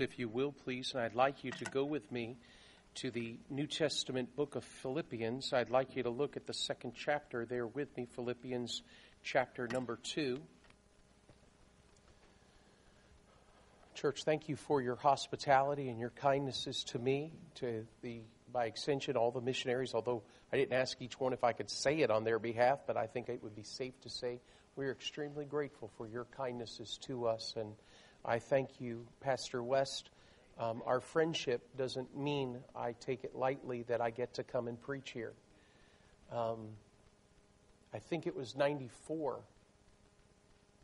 if you will, please, and I'd like you to go with me to the New Testament book of Philippians. I'd like you to look at the second chapter there with me, Philippians chapter number two. Church, thank you for your hospitality and your kindnesses to me, to the by extension all the missionaries, although I didn't ask each one if I could say it on their behalf, but I think it would be safe to say we're extremely grateful for your kindnesses to us and I thank you, Pastor West. Um, our friendship doesn't mean I take it lightly that I get to come and preach here. Um, I think it was 94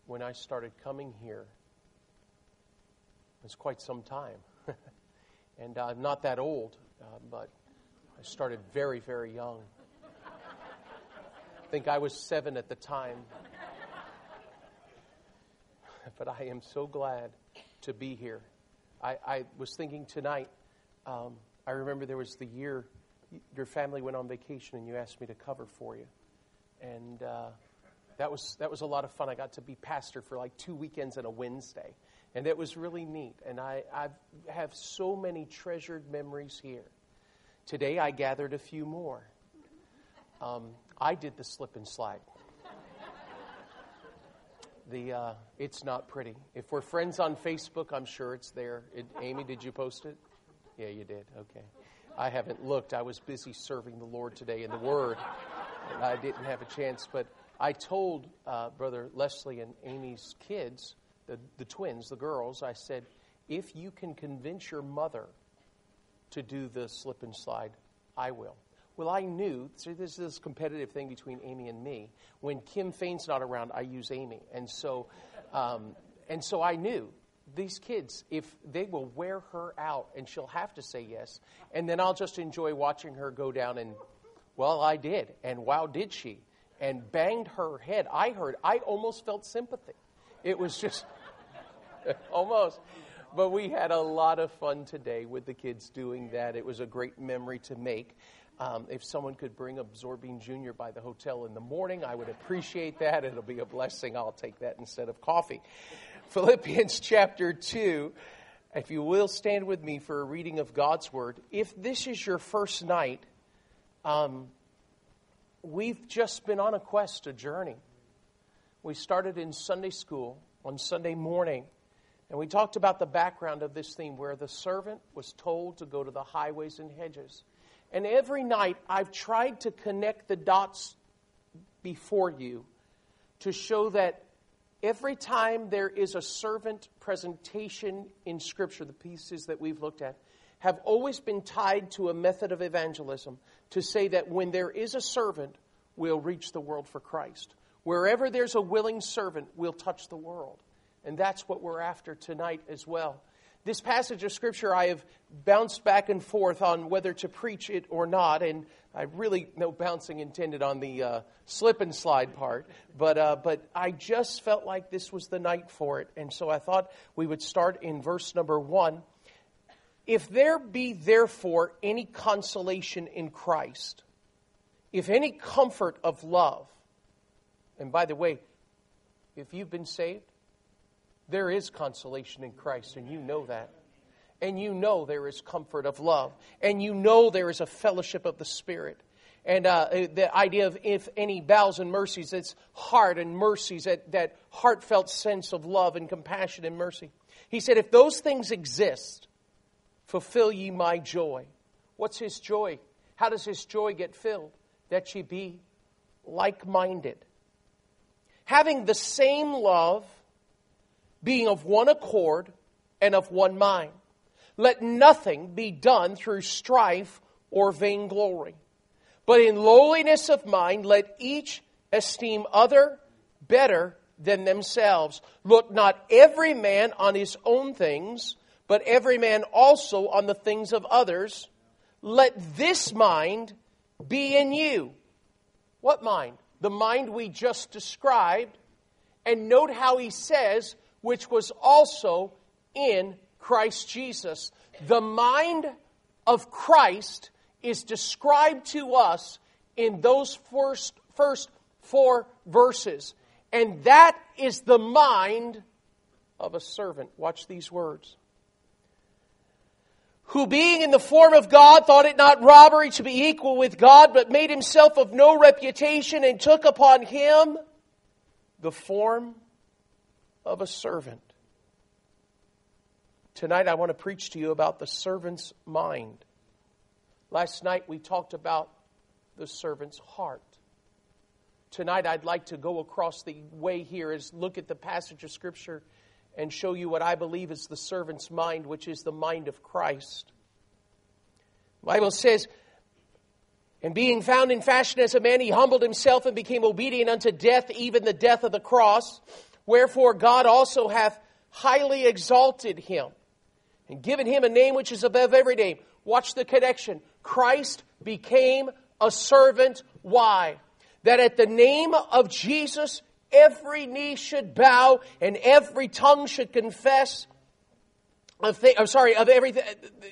when I started coming here. It's quite some time. and I'm not that old, uh, but I started very, very young. I think I was seven at the time. but I am so glad to be here. I, I was thinking tonight, um, I remember there was the year your family went on vacation and you asked me to cover for you. And uh, that, was, that was a lot of fun. I got to be pastor for like two weekends and a Wednesday. And it was really neat. And I I've, have so many treasured memories here. Today I gathered a few more. Um, I did the slip and slide the uh, it's not pretty. If we're friends on Facebook, I'm sure it's there. It, Amy, did you post it? Yeah, you did. Okay. I haven't looked. I was busy serving the Lord today in the Word. I didn't have a chance, but I told uh, Brother Leslie and Amy's kids, the, the twins, the girls, I said, if you can convince your mother to do the slip and slide, I will. Well, I knew, this is this competitive thing between Amy and me. When Kim Fain's not around, I use Amy. And so, um, and so I knew these kids, if they will wear her out and she'll have to say yes, and then I'll just enjoy watching her go down and, well, I did. And wow, did she. And banged her head. I heard, I almost felt sympathy. It was just almost. But we had a lot of fun today with the kids doing that. It was a great memory to make. Um, if someone could bring Absorbine Junior by the hotel in the morning, I would appreciate that. It'll be a blessing. I'll take that instead of coffee. Philippians chapter 2. If you will stand with me for a reading of God's Word. If this is your first night, um, we've just been on a quest, a journey. We started in Sunday school on Sunday morning, and we talked about the background of this theme where the servant was told to go to the highways and hedges and every night I've tried to connect the dots before you to show that every time there is a servant presentation in Scripture, the pieces that we've looked at have always been tied to a method of evangelism to say that when there is a servant, we'll reach the world for Christ. Wherever there's a willing servant, we'll touch the world. And that's what we're after tonight as well. This passage of Scripture, I have bounced back and forth on whether to preach it or not, and I really no bouncing intended on the uh, slip and slide part, but uh, but I just felt like this was the night for it, and so I thought we would start in verse number one. If there be therefore any consolation in Christ, if any comfort of love, and by the way, if you've been saved, there is consolation in Christ, and you know that. And you know there is comfort of love. And you know there is a fellowship of the Spirit. And uh, the idea of if any bowels and mercies, it's heart and mercies, that, that heartfelt sense of love and compassion and mercy. He said, if those things exist, fulfill ye my joy. What's his joy? How does his joy get filled? That ye be like minded, having the same love being of one accord and of one mind. Let nothing be done through strife or vainglory, but in lowliness of mind let each esteem other better than themselves. Look not every man on his own things, but every man also on the things of others. Let this mind be in you. What mind? The mind we just described. And note how he says, which was also in Christ Jesus. The mind of Christ is described to us in those first, first four verses. And that is the mind of a servant. Watch these words. who being in the form of God thought it not robbery to be equal with God, but made himself of no reputation and took upon him the form of a servant. Tonight I want to preach to you about the servant's mind. Last night we talked about the servant's heart. Tonight I'd like to go across the way here is look at the passage of scripture and show you what I believe is the servant's mind, which is the mind of Christ. The Bible says, and being found in fashion as a man, he humbled himself and became obedient unto death, even the death of the cross. Wherefore God also hath highly exalted him and given him a name which is above every name. Watch the connection. Christ became a servant. Why? That at the name of Jesus, every knee should bow and every tongue should confess of I'm sorry, of every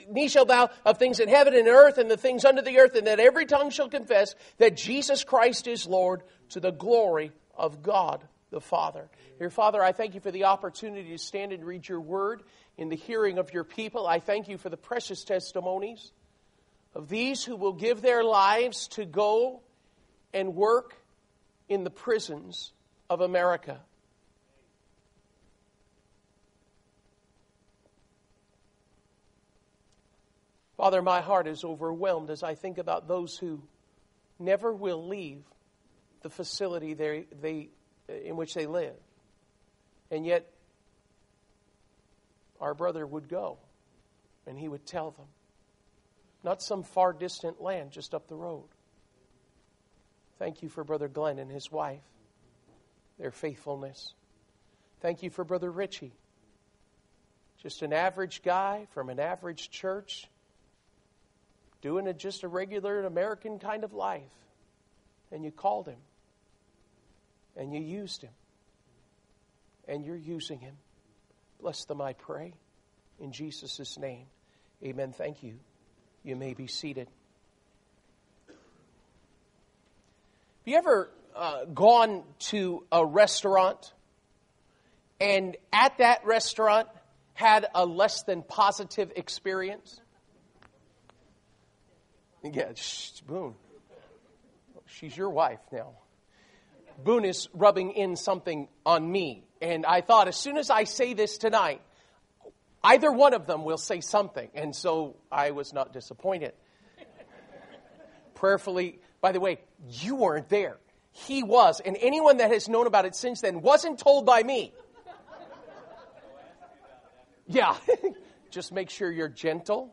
knee shall bow of things in heaven and earth and the things under the earth, and that every tongue shall confess that Jesus Christ is Lord to the glory of God the Father. Dear Father, I thank you for the opportunity to stand and read your word in the hearing of your people. I thank you for the precious testimonies of these who will give their lives to go and work in the prisons of America. Father, my heart is overwhelmed as I think about those who never will leave the facility they, they, in which they live. And yet, our brother would go and he would tell them. Not some far distant land just up the road. Thank you for Brother Glenn and his wife, their faithfulness. Thank you for Brother Richie, just an average guy from an average church doing a, just a regular American kind of life. And you called him. And you used him. And you're using him. Bless them, I pray. In Jesus' name. Amen. Thank you. You may be seated. Have you ever uh, gone to a restaurant and at that restaurant had a less than positive experience? Yeah, shh, Boone. She's your wife now. Boone is rubbing in something on me. And I thought, as soon as I say this tonight, either one of them will say something. And so I was not disappointed. Prayerfully, by the way, you weren't there. He was. And anyone that has known about it since then wasn't told by me. Yeah. Just make sure you're gentle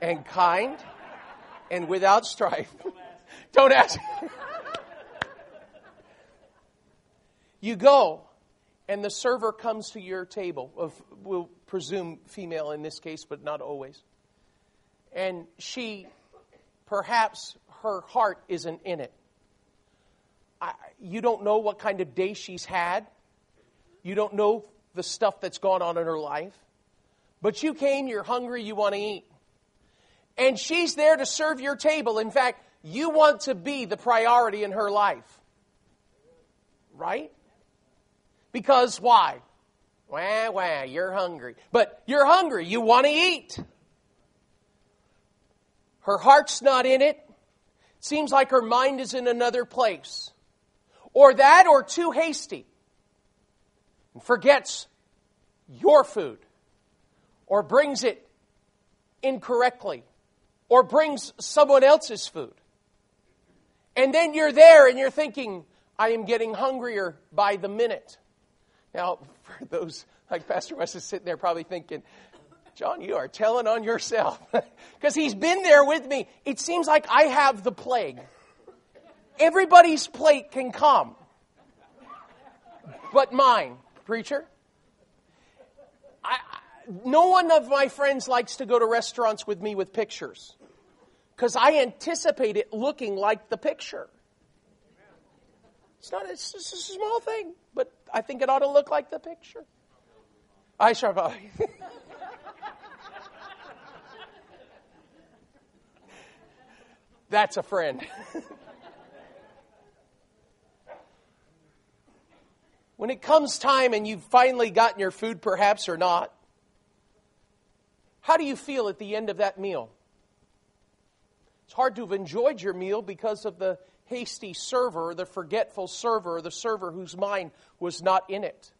and kind and without strife. Don't ask. You go, and the server comes to your table, of, we'll presume female in this case, but not always. And she, perhaps her heart isn't in it. I, you don't know what kind of day she's had. You don't know the stuff that's gone on in her life. But you came, you're hungry, you want to eat and she's there to serve your table. In fact, you want to be the priority in her life. Right? Because why? Wah, wah, you're hungry. But you're hungry. You want to eat. Her heart's not in it. Seems like her mind is in another place. Or that, or too hasty. And forgets your food. Or brings it incorrectly or brings someone else's food. And then you're there and you're thinking, I am getting hungrier by the minute. Now, for those like Pastor West is sitting there probably thinking, John, you are telling on yourself. Because he's been there with me. It seems like I have the plague. Everybody's plate can come, but mine, preacher. I, no one of my friends likes to go to restaurants with me with pictures because I anticipate it looking like the picture. It's not, it's just a small thing, but I think it ought to look like the picture. I shall. That's a friend. when it comes time and you've finally gotten your food, perhaps or not, How do you feel at the end of that meal? It's hard to have enjoyed your meal because of the hasty server, the forgetful server, the server whose mind was not in it.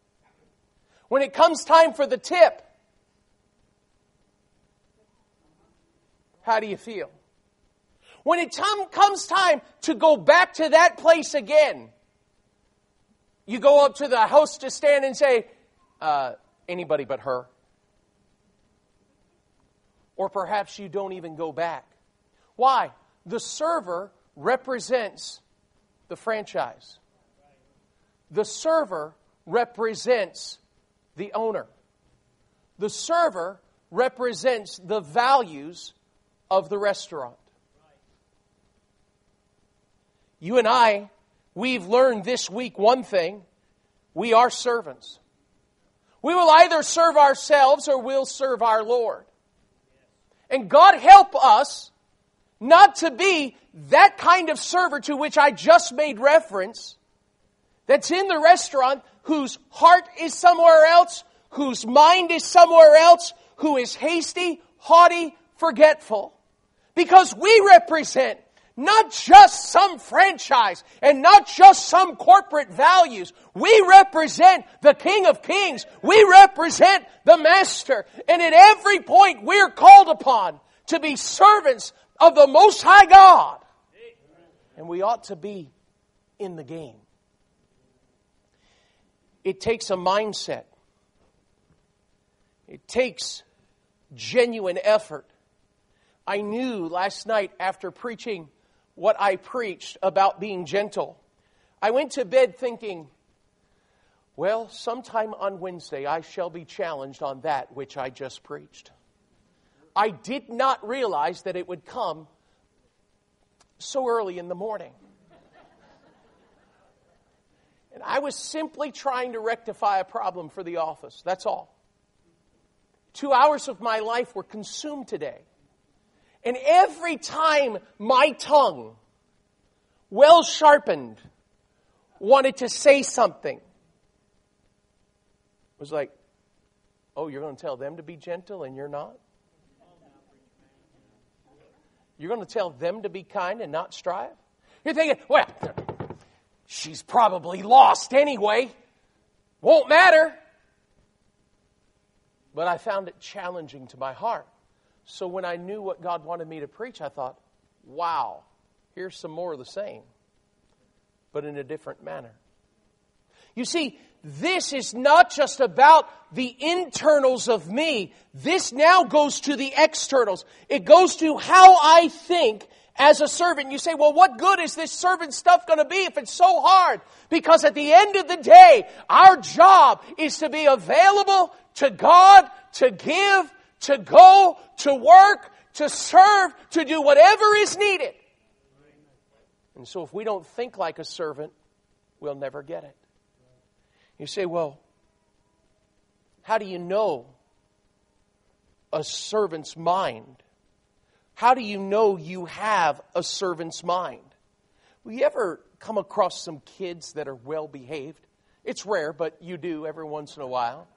When it comes time for the tip, how do you feel? When it t- comes time to go back to that place again, you go up to the hostess stand and say, uh, anybody but her. Or perhaps you don't even go back. Why? The server represents the franchise. The server represents the owner. The server represents the values of the restaurant. You and I, we've learned this week one thing we are servants. We will either serve ourselves or we'll serve our Lord. And God help us not to be that kind of server to which I just made reference that's in the restaurant whose heart is somewhere else, whose mind is somewhere else, who is hasty, haughty, forgetful. Because we represent not just some franchise and not just some corporate values. We represent the King of Kings. We represent the Master. And at every point we're called upon to be servants of the Most High God. And we ought to be in the game. It takes a mindset. It takes genuine effort. I knew last night after preaching what I preached about being gentle. I went to bed thinking, well, sometime on Wednesday I shall be challenged on that which I just preached. I did not realize that it would come so early in the morning. And I was simply trying to rectify a problem for the office. That's all. Two hours of my life were consumed today and every time my tongue, well sharpened, wanted to say something, was like, oh, you're going to tell them to be gentle and you're not? You're going to tell them to be kind and not strive? You're thinking, well, she's probably lost anyway. Won't matter. But I found it challenging to my heart. So when I knew what God wanted me to preach, I thought, wow, here's some more of the same, but in a different manner. You see, this is not just about the internals of me. This now goes to the externals. It goes to how I think as a servant. You say, well, what good is this servant stuff going to be if it's so hard? Because at the end of the day, our job is to be available to God, to give, to go, to work, to serve, to do whatever is needed. And so if we don't think like a servant, we'll never get it. You say, well, how do you know a servant's mind? How do you know you have a servant's mind? Will you ever come across some kids that are well behaved? It's rare, but you do every once in a while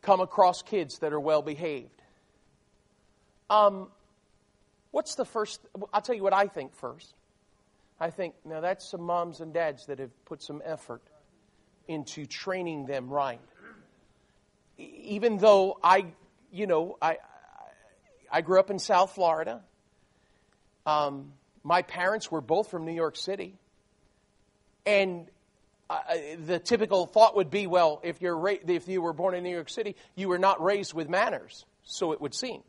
come across kids that are well behaved. Um, what's the first? I'll tell you what I think first. I think, now that's some moms and dads that have put some effort into training them right. Even though I, you know, I, I grew up in South Florida. Um, my parents were both from New York City. And uh, the typical thought would be, well, if you're ra- if you were born in New York City, you were not raised with manners, so it would seem.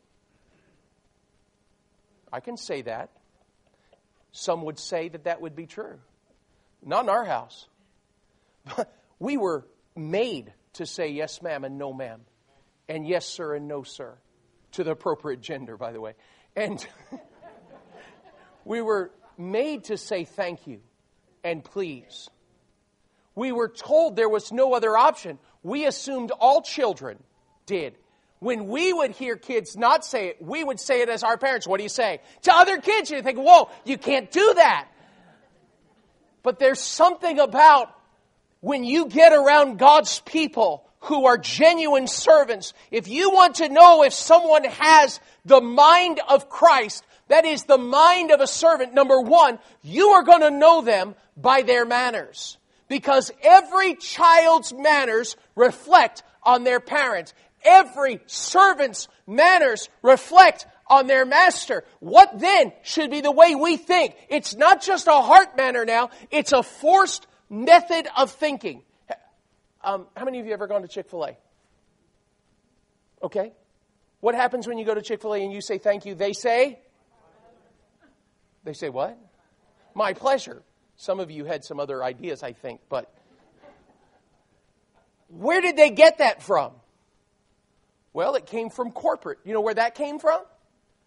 I can say that. Some would say that that would be true. Not in our house. But we were made to say yes, ma'am, and no, ma'am, and yes, sir, and no, sir, to the appropriate gender, by the way. And we were made to say thank you and please we were told there was no other option. We assumed all children did. When we would hear kids not say it, we would say it as our parents. What do you say? To other kids, you think, whoa, you can't do that. But there's something about when you get around God's people who are genuine servants, if you want to know if someone has the mind of Christ, that is the mind of a servant, number one, you are going to know them by their manners. Because every child's manners reflect on their parents. Every servant's manners reflect on their master. What then should be the way we think? It's not just a heart manner now, it's a forced method of thinking. Um, how many of you ever gone to Chick fil A? Okay. What happens when you go to Chick fil A and you say thank you? They say, they say what? My pleasure. Some of you had some other ideas, I think, but where did they get that from? Well, it came from corporate. You know where that came from?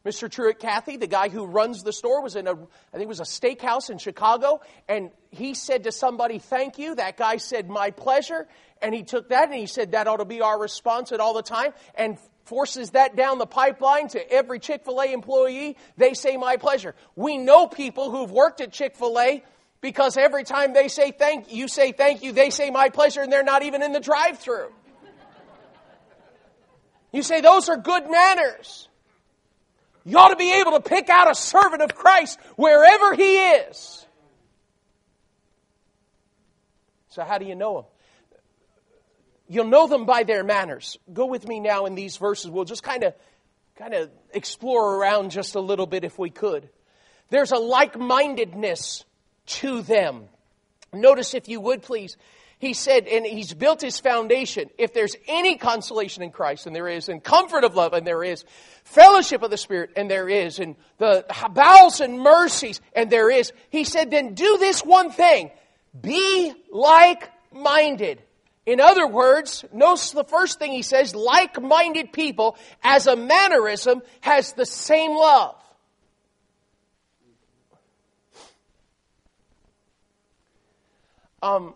Mr. Truett Cathy, the guy who runs the store, was in a, I think it was a steakhouse in Chicago, and he said to somebody, thank you. That guy said, my pleasure. And he took that and he said, that ought to be our response at all the time, and forces that down the pipeline to every Chick fil A employee. They say, my pleasure. We know people who've worked at Chick fil A because every time they say thank you, say thank you, they say my pleasure, and they're not even in the drive through. You say, those are good manners. You ought to be able to pick out a servant of Christ wherever he is. So, how do you know them? You'll know them by their manners. Go with me now in these verses. We'll just kind of kind of explore around just a little bit if we could. There's a like-mindedness to them. Notice if you would please he said, and he's built his foundation. If there's any consolation in Christ, and there is, and comfort of love, and there is, fellowship of the Spirit, and there is, and the bowels and mercies, and there is, he said, then do this one thing. Be like-minded. In other words, notice the first thing he says, like-minded people, as a mannerism, has the same love. Um,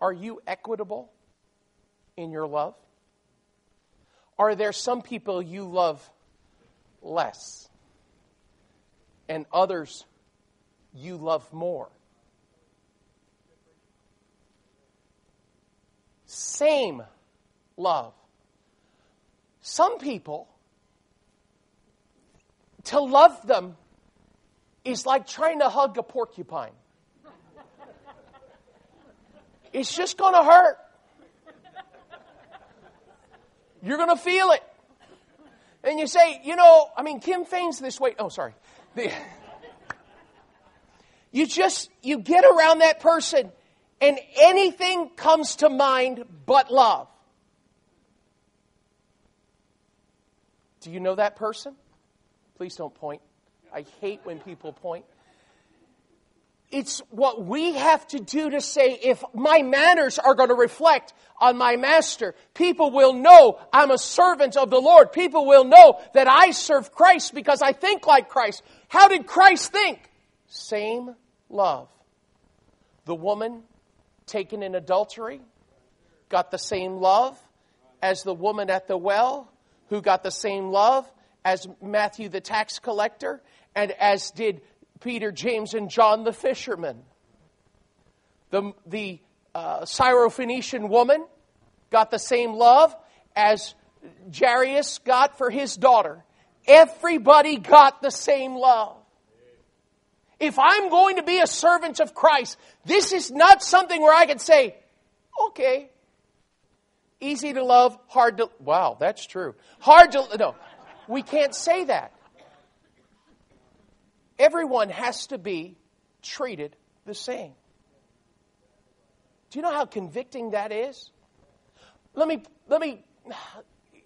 are you equitable in your love? Are there some people you love less and others you love more? Same love. Some people, to love them is like trying to hug a porcupine. It's just going to hurt. You're going to feel it. And you say, you know, I mean, Kim Fain's this way. Oh, sorry. The, you just, you get around that person and anything comes to mind but love. Do you know that person? Please don't point. I hate when people point it's what we have to do to say if my manners are going to reflect on my master, people will know I'm a servant of the Lord. People will know that I serve Christ because I think like Christ. How did Christ think? Same love. The woman taken in adultery got the same love as the woman at the well, who got the same love as Matthew the tax collector, and as did Peter, James, and John the fishermen. The, the uh, Syrophoenician woman got the same love as Jairus got for his daughter. Everybody got the same love. If I'm going to be a servant of Christ, this is not something where I can say, okay, easy to love, hard to, wow, that's true. Hard to, no, we can't say that everyone has to be treated the same. Do you know how convicting that is? Let me, let me,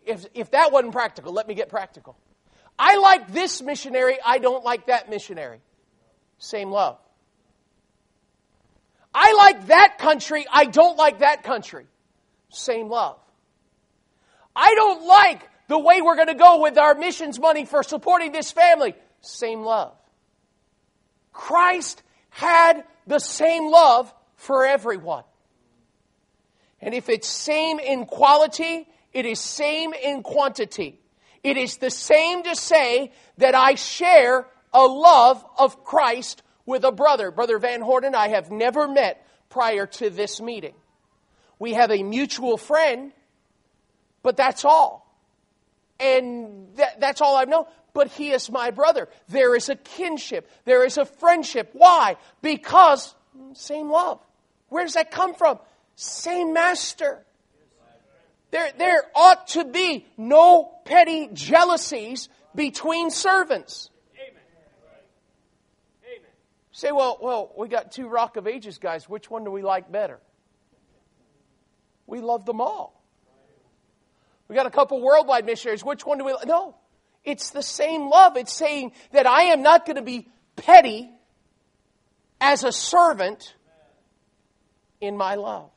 if, if that wasn't practical, let me get practical. I like this missionary, I don't like that missionary. Same love. I like that country, I don't like that country. Same love. I don't like the way we're going to go with our missions money for supporting this family. Same love. Christ had the same love for everyone. And if it's same in quality, it is same in quantity. It is the same to say that I share a love of Christ with a brother. Brother Van Horten, I have never met prior to this meeting. We have a mutual friend, but that's all. And that, that's all I know. But he is my brother. There is a kinship. There is a friendship. Why? Because mm, same love. Where does that come from? Same master. There, there ought to be no petty jealousies between servants. Say, well, well, we got two Rock of Ages guys. Which one do we like better? We love them all. We got a couple worldwide missionaries. Which one do we like? No. It's the same love. It's saying that I am not going to be petty as a servant in my love.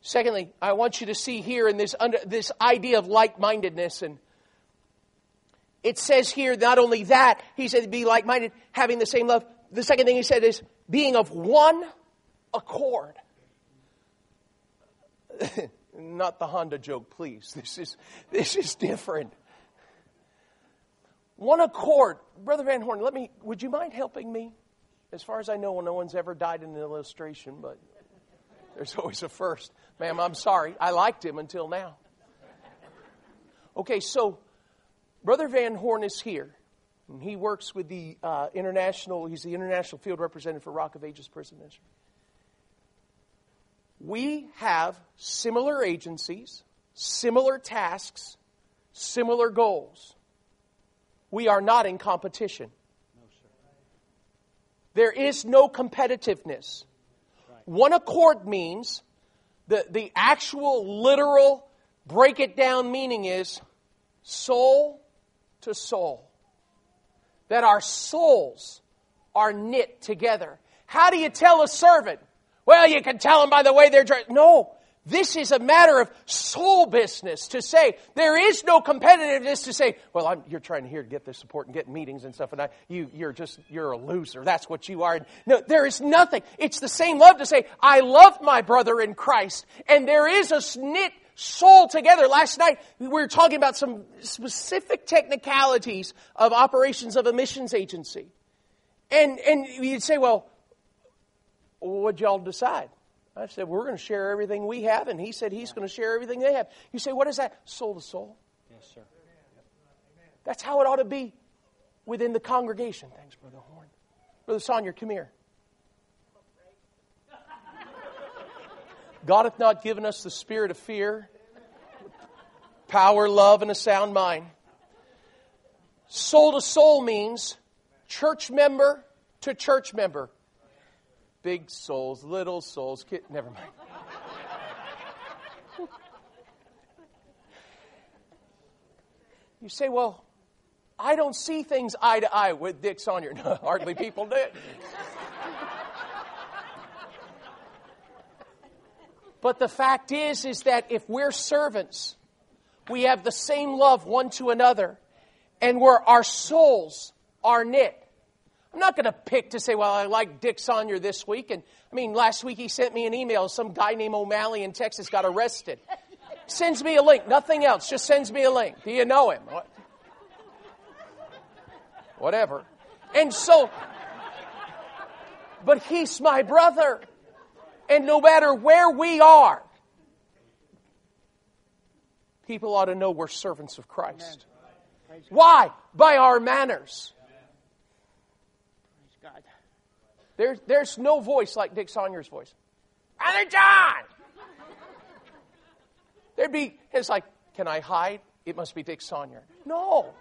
Secondly, I want you to see here in this, under, this idea of like mindedness and it says here not only that, he said be like minded, having the same love. The second thing he said is being of one accord. not the Honda joke, please. This is, this is different. One accord. Brother Van Horn, let me, would you mind helping me? As far as I know, no one's ever died in an illustration, but there's always a first. Ma'am, I'm sorry. I liked him until now. Okay, so Brother Van Horn is here. And he works with the uh, international, he's the international field representative for Rock of Ages Prison Ministry. We have similar agencies, similar tasks, similar goals. We are not in competition. there is no competitiveness. One accord means the, the actual literal break it down meaning is soul to soul. That our souls are knit together. How do you tell a servant? Well, you can tell them by the way they're dressed. No, this is a matter of soul business to say there is no competitiveness to say, well, I'm, you're trying here to get this support and get meetings and stuff, and I, you, you're just you're a loser. That's what you are. No, there is nothing. It's the same love to say I love my brother in Christ, and there is a knit soul together. Last night we were talking about some specific technicalities of operations of a missions agency. And, and you'd say, well, what'd y'all decide? I said, we're going to share everything we have, and he said he's going to share everything they have. You say, what is that? Soul to soul. Yes, sir. That's how it ought to be within the congregation. Thanks, Brother Horn. Brother Sonia, come here. God hath not given us the spirit of fear, power, love, and a sound mind. Soul to soul means church member to church member. Big souls, little souls, kid, never mind. you say, well, I don't see things eye to eye with Dick Sawyer. No, hardly people do. But the fact is, is that if we're servants, we have the same love one to another, and where our souls are knit. I'm not going to pick to say, well, I like Dick Sawyer this week. And I mean, last week he sent me an email. Some guy named O'Malley in Texas got arrested. Sends me a link, nothing else, just sends me a link. Do you know him? What? Whatever. And so, but he's my brother. And no matter where we are, people ought to know we're servants of Christ. Why? By our manners. There, there's no voice like Dick Sawyer's voice. Brother John! There'd be, it's like, can I hide? It must be Dick Sawyer. No.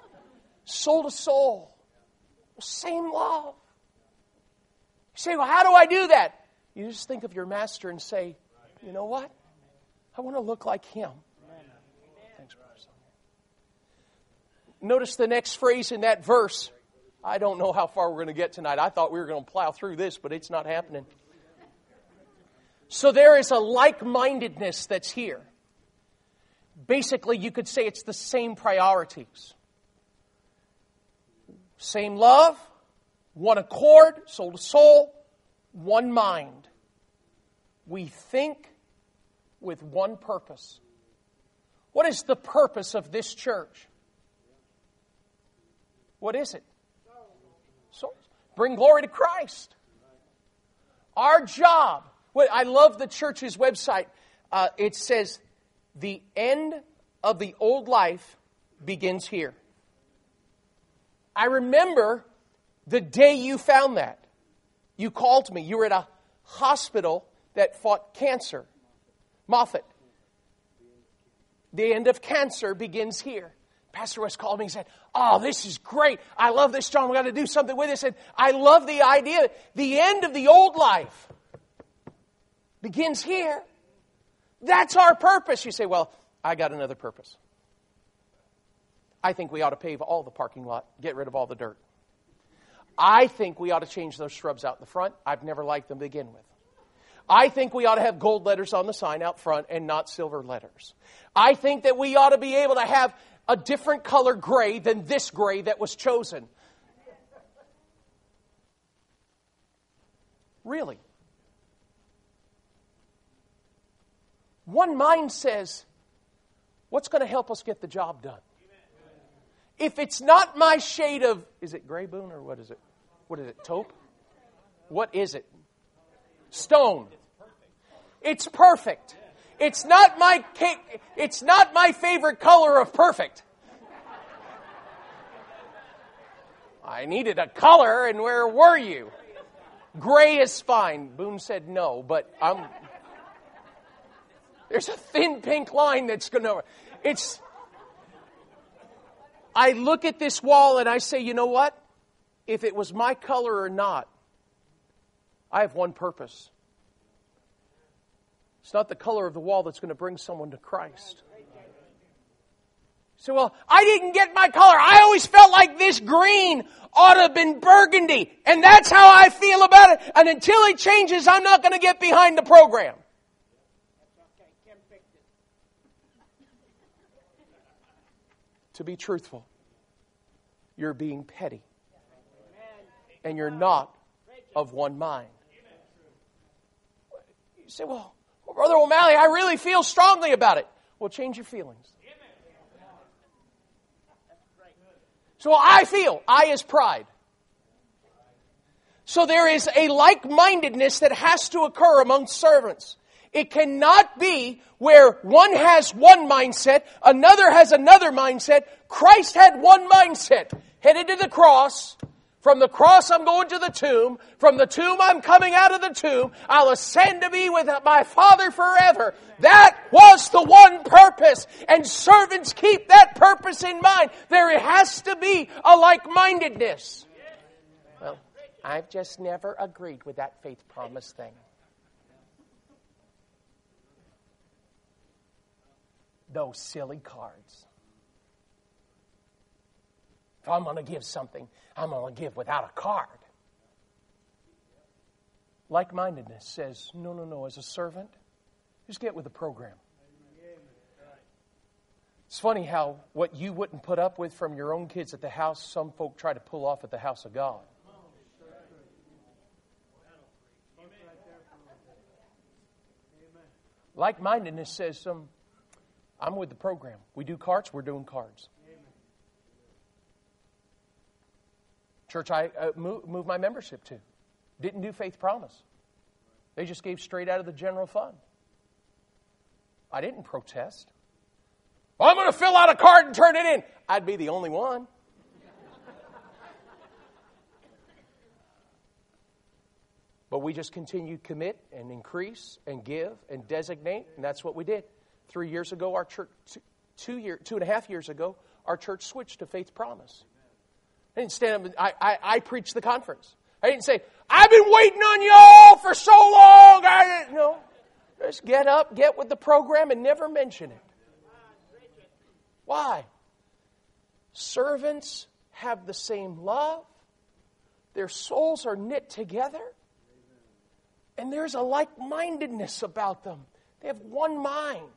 Soul to soul. Same love. You say, well, how do I do that? You just think of your master and say, you know what? I want to look like him. Thanks. Notice the next phrase in that verse. I don't know how far we're going to get tonight. I thought we were going to plow through this, but it's not happening. So there is a like mindedness that's here. Basically, you could say it's the same priorities. Same love, one accord, soul to soul, one mind. We think with one purpose. What is the purpose of this church? What is it? Souls. Bring glory to Christ. Our job, Well, I love the church's website. Uh, it says, the end of the old life begins here. I remember the day you found that. You called me. You were at a hospital that fought cancer. Moffitt. The end of cancer begins here. Pastor West called me and said, Oh, this is great. I love this, John. We've got to do something with this. And I love the idea. The end of the old life begins here. That's our purpose. You say, Well, I got another purpose. I think we ought to pave all the parking lot, get rid of all the dirt. I think we ought to change those shrubs out in the front. I've never liked them to begin with. I think we ought to have gold letters on the sign out front and not silver letters. I think that we ought to be able to have a different color gray than this gray that was chosen. Really. One mind says, What's going to help us get the job done? If it's not my shade of, is it gray Boone or what is it? What is it? Taupe? What is it? Stone. It's perfect. It's not my cake, it's not my favorite color of perfect. I needed a color and where were you? Gray is fine. Boone said no, but I'm There's a thin pink line that's going to it's I look at this wall and I say, "You know what? If it was my color or not, I have one purpose. It's not the color of the wall that's going to bring someone to Christ. So, well, I didn't get my color. I always felt like this green ought to have been burgundy. And that's how I feel about it. And until it changes, I'm not going to get behind the program. to be truthful, you're being petty. And you're not of one mind. You say, well, well, Brother O'Malley, I really feel strongly about it. Well, change your feelings. So I feel, I is pride. So there is a like mindedness that has to occur among servants. It cannot be where one has one mindset, another has another mindset. Christ had one mindset, headed to the cross, from the cross, I'm going to the tomb. From the tomb, I'm coming out of the tomb. I'll ascend to be with my Father forever. That was the one purpose. And servants keep that purpose in mind. There has to be a like-mindedness. Well, I've just never agreed with that faith promise thing. Those silly cards. If I'm going to give something, I'm going to give without a card. Like mindedness says, no, no, no, as a servant, just get with the program. It's funny how what you wouldn't put up with from your own kids at the house, some folk try to pull off at the house of God. Like mindedness says, um, I'm with the program. We do cards, we're doing cards. Church I uh, moved, my membership to. Didn't do faith promise. They just gave straight out of the general fund. I didn't protest. Well, I'm going to fill out a card and turn it in. I'd be the only one. but we just continued commit and increase and give and designate, and that's what we did. Three years ago, our church, two, year, two and a half years ago, our church switched to faith promise. I didn't stand up. I, I, I preached the conference. I didn't say, I've been waiting on y'all for so long. I didn't. No. Just get up, get with the program, and never mention it. Why? Servants have the same love, their souls are knit together, and there's a like mindedness about them. They have one mind.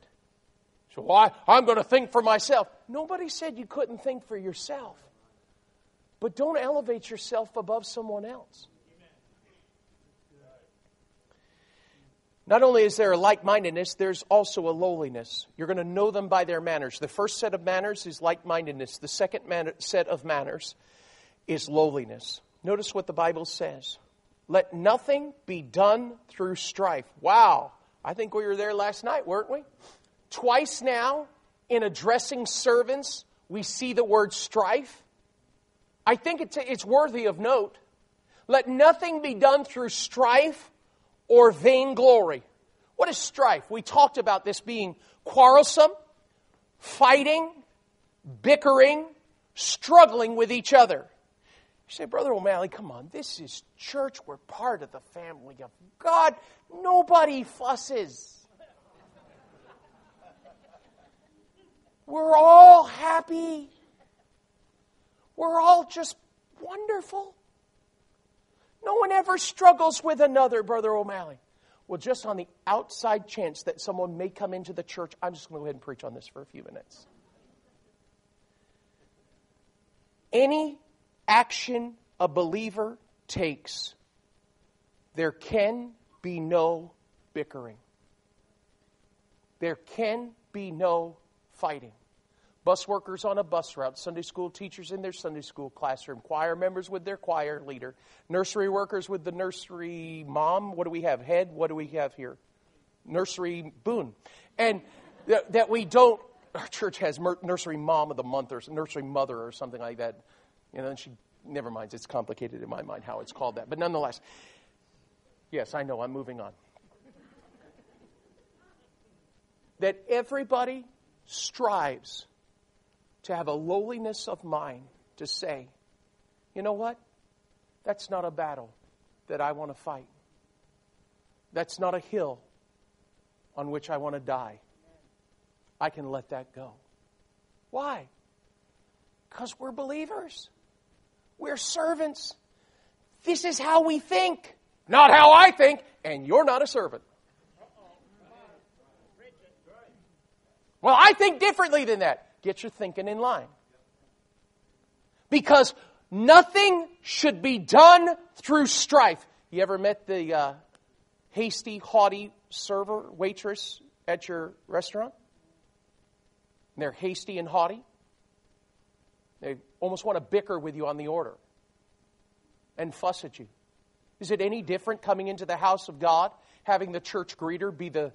So, why? I'm going to think for myself. Nobody said you couldn't think for yourself. But don't elevate yourself above someone else. Not only is there a like mindedness, there's also a lowliness. You're going to know them by their manners. The first set of manners is like mindedness, the second man- set of manners is lowliness. Notice what the Bible says. Let nothing be done through strife. Wow. I think we were there last night, weren't we? Twice now, in addressing servants, we see the word strife. I think it's, it's worthy of note. Let nothing be done through strife or vainglory. What is strife? We talked about this being quarrelsome, fighting, bickering, struggling with each other. You say, Brother O'Malley, come on, this is church. We're part of the family of God. Nobody fusses. We're all happy. We're all just wonderful. No one ever struggles with another, Brother O'Malley. Well, just on the outside chance that someone may come into the church, I'm just going to go ahead and preach on this for a few minutes. Any action a believer takes, there can be no bickering. There can be no fighting. Bus workers on a bus route, Sunday school teachers in their Sunday school classroom, choir members with their choir leader, nursery workers with the nursery mom. What do we have? Head? What do we have here? Nursery Boone. And that, that we don't, our church has nursery mom of the month or nursery mother or something like that. You know, and she, never mind, it's complicated in my mind how it's called that. But nonetheless, yes, I know, I'm moving on. that everybody strives to have a lowliness of mind to say, you know what? That's not a battle that I want to fight. That's not a hill on which I want to die. I can let that go. Why? Because we're believers. We're servants. This is how we think, not how I think, and you're not a servant. Well, I think differently than that. Get your thinking in line. Because nothing should be done through strife. You ever met the uh, hasty, haughty server, waitress at your restaurant? And they're hasty and haughty. They almost want to bicker with you on the order and fuss at you. Is it any different coming into the house of God, having the church greeter be the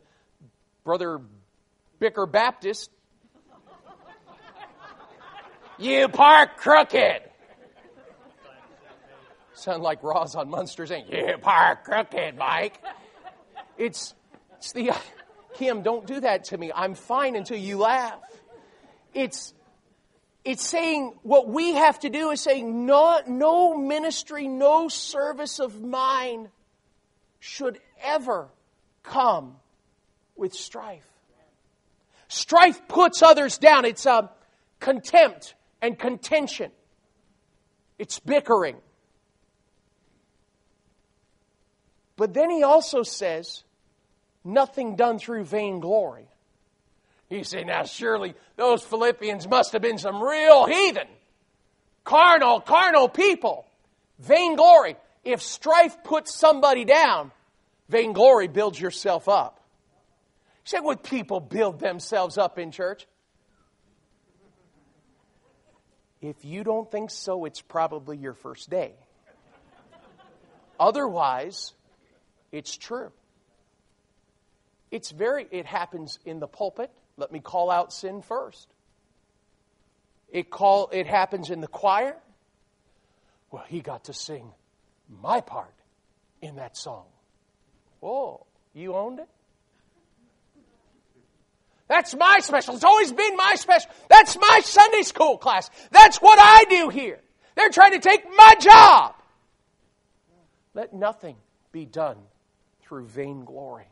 brother Bicker Baptist you park crooked. Sound like Roz on Monsters saying, You park crooked, Mike. It's, it's the, Kim, don't do that to me. I'm fine until you laugh. It's, it's saying what we have to do is saying no, no ministry, no service of mine should ever come with strife. Strife puts others down. It's a contempt and contention. It's bickering. But then he also says, nothing done through vainglory. You say, now surely those Philippians must have been some real heathen, carnal, carnal people. Vainglory. If strife puts somebody down, vainglory builds yourself up. You say, would people build themselves up in church? If you don't think so, it's probably your first day. Otherwise, it's true. It's very, it happens in the pulpit. Let me call out sin first. It, call, it happens in the choir. Well, he got to sing my part in that song. Oh, you owned it? That's my special. It's always been my special. That's my Sunday school class. That's what I do here. They're trying to take my job. Let nothing be done through vainglory.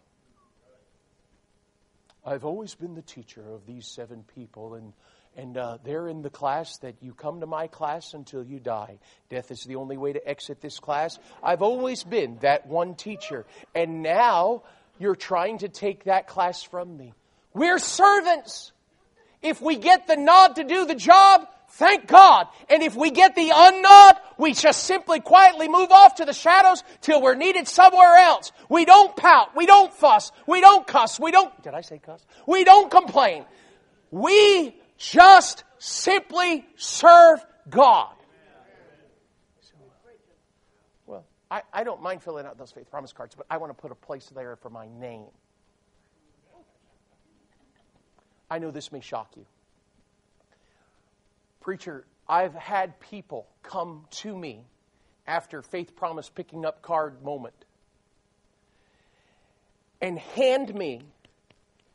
I've always been the teacher of these seven people, and, and uh, they're in the class that you come to my class until you die. Death is the only way to exit this class. I've always been that one teacher, and now you're trying to take that class from me. We're servants. If we get the nod to do the job, thank God. And if we get the unnod, we just simply quietly move off to the shadows till we're needed somewhere else. We don't pout. We don't fuss. We don't cuss. We don't, did I say cuss? We don't complain. We just simply serve God. Well, I, I don't mind filling out those faith promise cards, but I want to put a place there for my name. I know this may shock you. Preacher, I've had people come to me after faith promise picking up card moment and hand me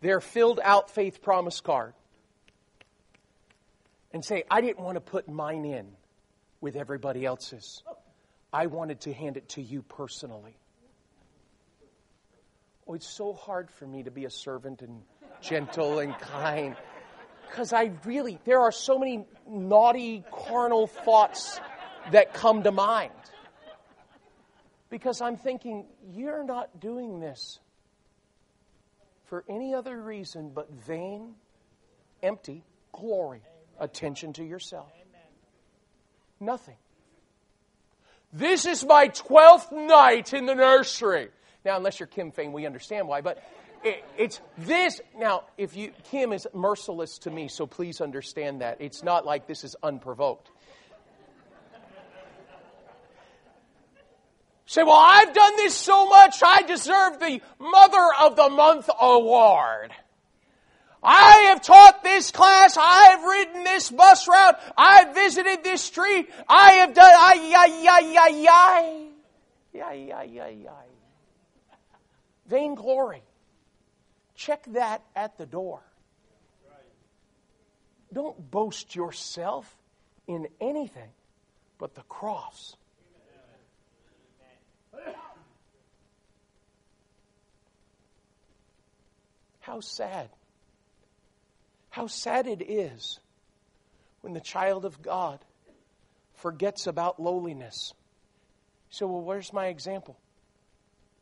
their filled out faith promise card and say, I didn't want to put mine in with everybody else's. I wanted to hand it to you personally. Oh, it's so hard for me to be a servant and gentle and kind. Because I really, there are so many naughty, carnal thoughts that come to mind. Because I'm thinking, you're not doing this for any other reason but vain, empty glory, attention to yourself. Nothing. This is my 12th night in the nursery. Now, unless you're Kim Fain, we understand why, but it, it's this. Now, if you, Kim is merciless to me, so please understand that. It's not like this is unprovoked. Say, well, I've done this so much, I deserve the Mother of the Month award. I have taught this class. I have ridden this bus route. I have visited this street. I have done, ay. Ay, ay, ay, ay. Vainglory. Check that at the door. Don't boast yourself in anything but the cross. How sad. How sad it is when the child of God forgets about lowliness. So, well, where's my example?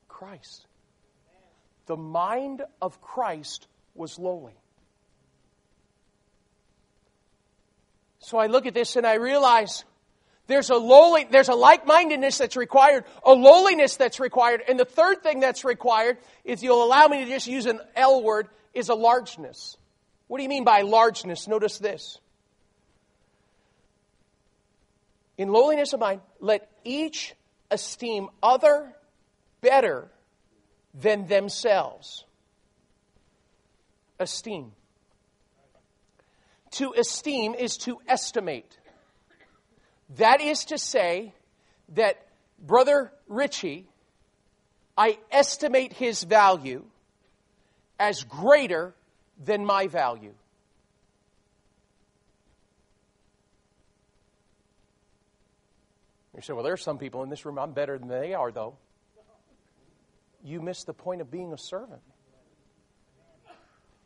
Christ. The mind of Christ was lowly. So I look at this and I realize there's a lowly, there's a like-mindedness that's required, a lowliness that's required, and the third thing that's required, if you'll allow me to just use an L word, is a largeness. What do you mean by largeness? Notice this. In lowliness of mind, let each esteem other better than themselves. Esteem. To esteem is to estimate. That is to say that Brother Richie, I estimate his value as greater than my value. You say, well, there are some people in this room, I'm better than they are, though. You miss the point of being a servant.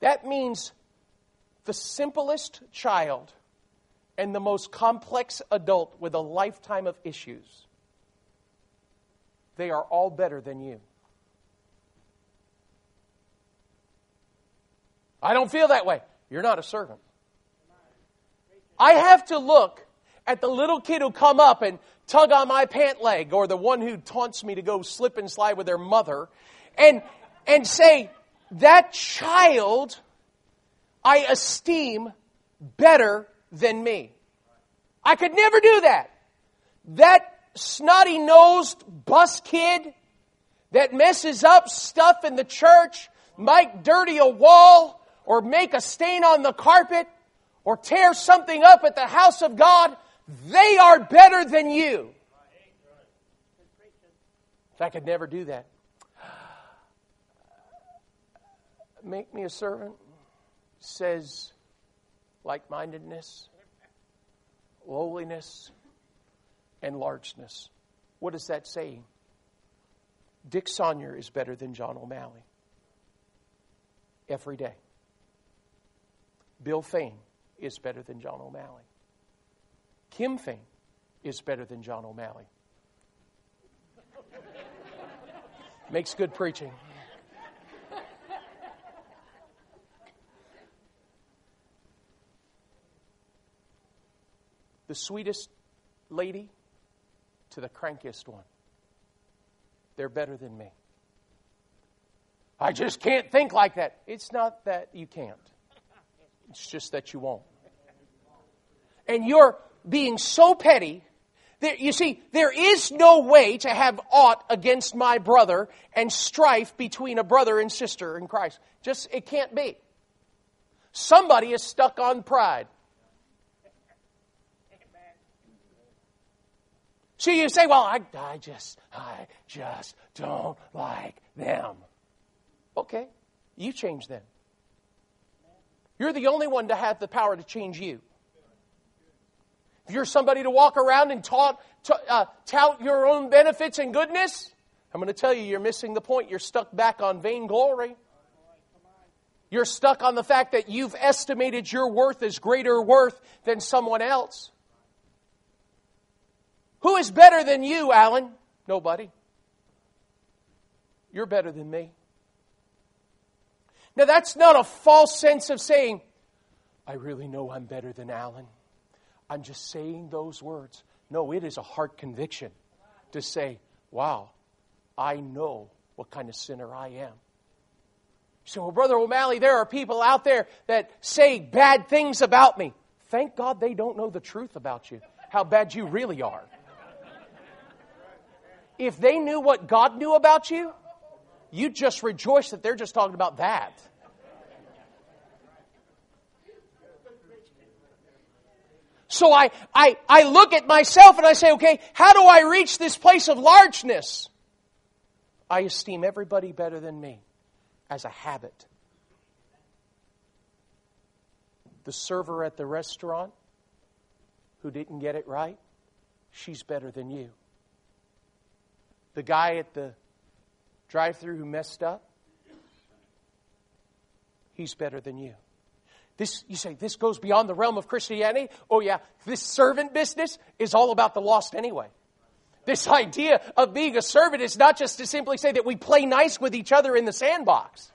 That means the simplest child and the most complex adult with a lifetime of issues, they are all better than you. I don't feel that way. You're not a servant. I have to look at the little kid who come up and tug on my pant leg or the one who taunts me to go slip and slide with their mother and and say that child I esteem better than me. I could never do that. That snotty nosed bus kid that messes up stuff in the church, might dirty a wall, or make a stain on the carpet, or tear something up at the house of God, they are better than you. If I could never do that. Make me a servant says like mindedness, lowliness, and largeness. What is that saying? Dick Sawyer is better than John O'Malley every day. Bill Fain is better than John O'Malley. Kim Fain is better than John O'Malley. Makes good preaching. the sweetest lady to the crankiest one. They're better than me. I just can't think like that. It's not that you can't, it's just that you won't. And you're being so petty There, you see, there is no way to have aught against my brother and strife between a brother and sister in Christ. Just, it can't be. Somebody is stuck on pride. So you say, well, I, I just, I just don't like them. Okay, you change them. You're the only one to have the power to change you. If you're somebody to walk around and uh, tout your own benefits and goodness, I'm going to tell you, you're missing the point. You're stuck back on vainglory. You're stuck on the fact that you've estimated your worth as greater worth than someone else. Who is better than you, Alan? Nobody. You're better than me. Now, that's not a false sense of saying, I really know I'm better than Alan. I'm just saying those words. No, it is a heart conviction to say, wow, I know what kind of sinner I am. So, well, Brother O'Malley, there are people out there that say bad things about me. Thank God they don't know the truth about you, how bad you really are. If they knew what God knew about you, you'd just rejoice that they're just talking about that. So I, I, I look at myself and I say, okay, how do I reach this place of largeness? I esteem everybody better than me as a habit. The server at the restaurant who didn't get it right, she's better than you. The guy at the drive through who messed up, he's better than you. This, you say, this goes beyond the realm of Christianity? Oh, yeah. This servant business is all about the lost anyway. This idea of being a servant is not just to simply say that we play nice with each other in the sandbox.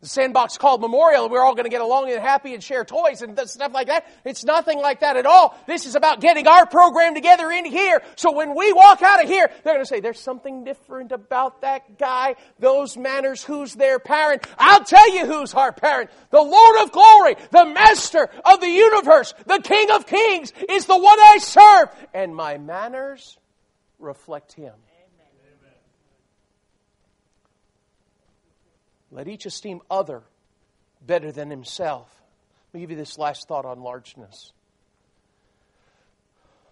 The sandbox called Memorial, we're all going to get along and happy and share toys and stuff like that. It's nothing like that at all. This is about getting our program together in here. So when we walk out of here, they're going to say, there's something different about that guy, those manners, who's their parent. I'll tell you who's our parent. The Lord of glory, the master of the universe, the King of kings is the one I serve. And my manners reflect him. Let each esteem other better than himself. Let me give you this last thought on largeness.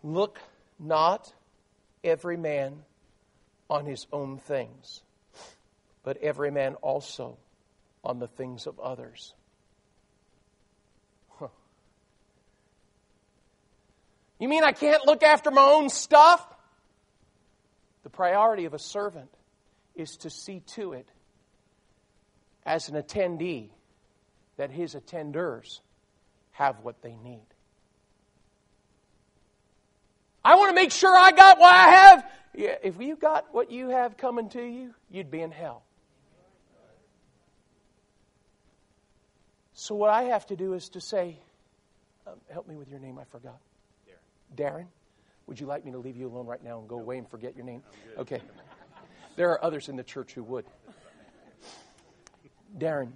Look not every man on his own things, but every man also on the things of others. You mean I can't look after my own stuff? The priority of a servant is to see to it as an attendee that his attenders have what they need. I want to make sure I got what I have. Yeah, if you got what you have coming to you, you'd be in hell. So, what I have to do is to say, um, help me with your name, I forgot. Darren. Darren, would you like me to leave you alone right now and go away and forget your name? Okay. There are others in the church who would. Darren,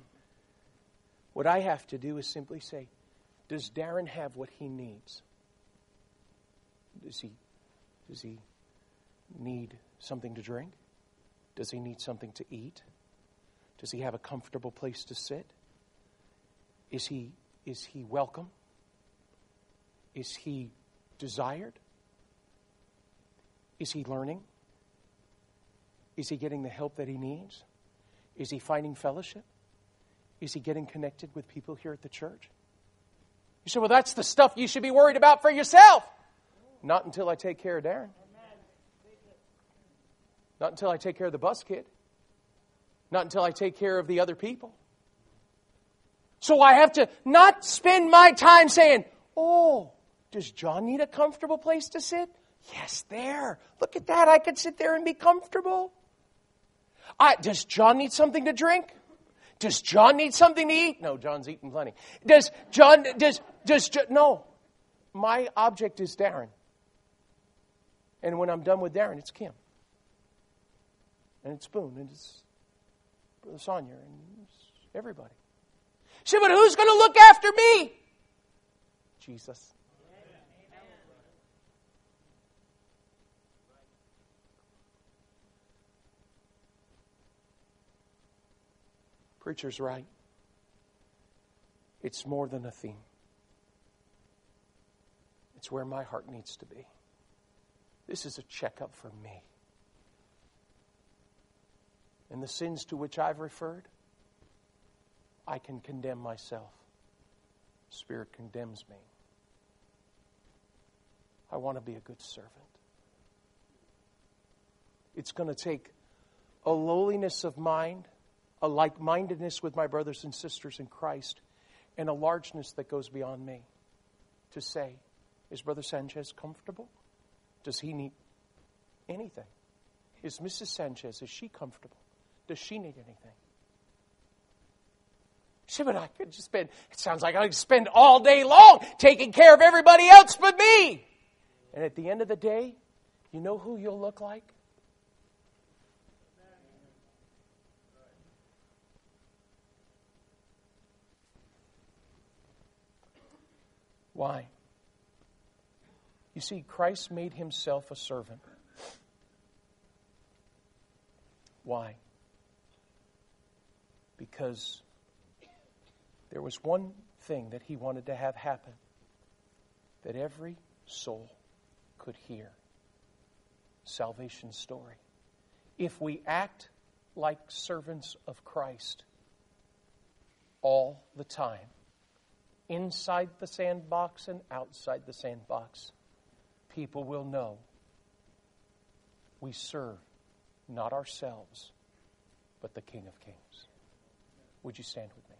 what I have to do is simply say, does Darren have what he needs? Does he, does he need something to drink? Does he need something to eat? Does he have a comfortable place to sit? Is he, is he welcome? Is he desired? Is he learning? Is he getting the help that he needs? Is he finding fellowship? Is he getting connected with people here at the church? You say, well, that's the stuff you should be worried about for yourself. Not until I take care of Darren. Not until I take care of the bus kid. Not until I take care of the other people. So I have to not spend my time saying, oh, does John need a comfortable place to sit? Yes, there. Look at that. I could sit there and be comfortable. I, does John need something to drink? Does John need something to eat? No, John's eating plenty. Does John, does, does, no. My object is Darren. And when I'm done with Darren, it's Kim. And it's Boone, and it's Brother Sonia, and it's everybody. Say, but who's going to look after me? Jesus. Preacher's right. It's more than a theme, it's where my heart needs to be. This is a checkup for me. And the sins to which I've referred, I can condemn myself. Spirit condemns me. I want to be a good servant. It's going to take a lowliness of mind, a like mindedness with my brothers and sisters in Christ, and a largeness that goes beyond me to say, Is Brother Sanchez comfortable? Does he need anything? Is Mrs. Sanchez, is she comfortable? Does she need anything? See, but I could just spend, it sounds like I could spend all day long taking care of everybody else but me. And at the end of the day, you know who you'll look like? Why? You see, Christ made himself a servant. Why? Because there was one thing that he wanted to have happen that every soul could hear salvation story. If we act like servants of Christ all the time, inside the sandbox and outside the sandbox, people will know we serve not ourselves, but the King of Kings. Would you stand with me?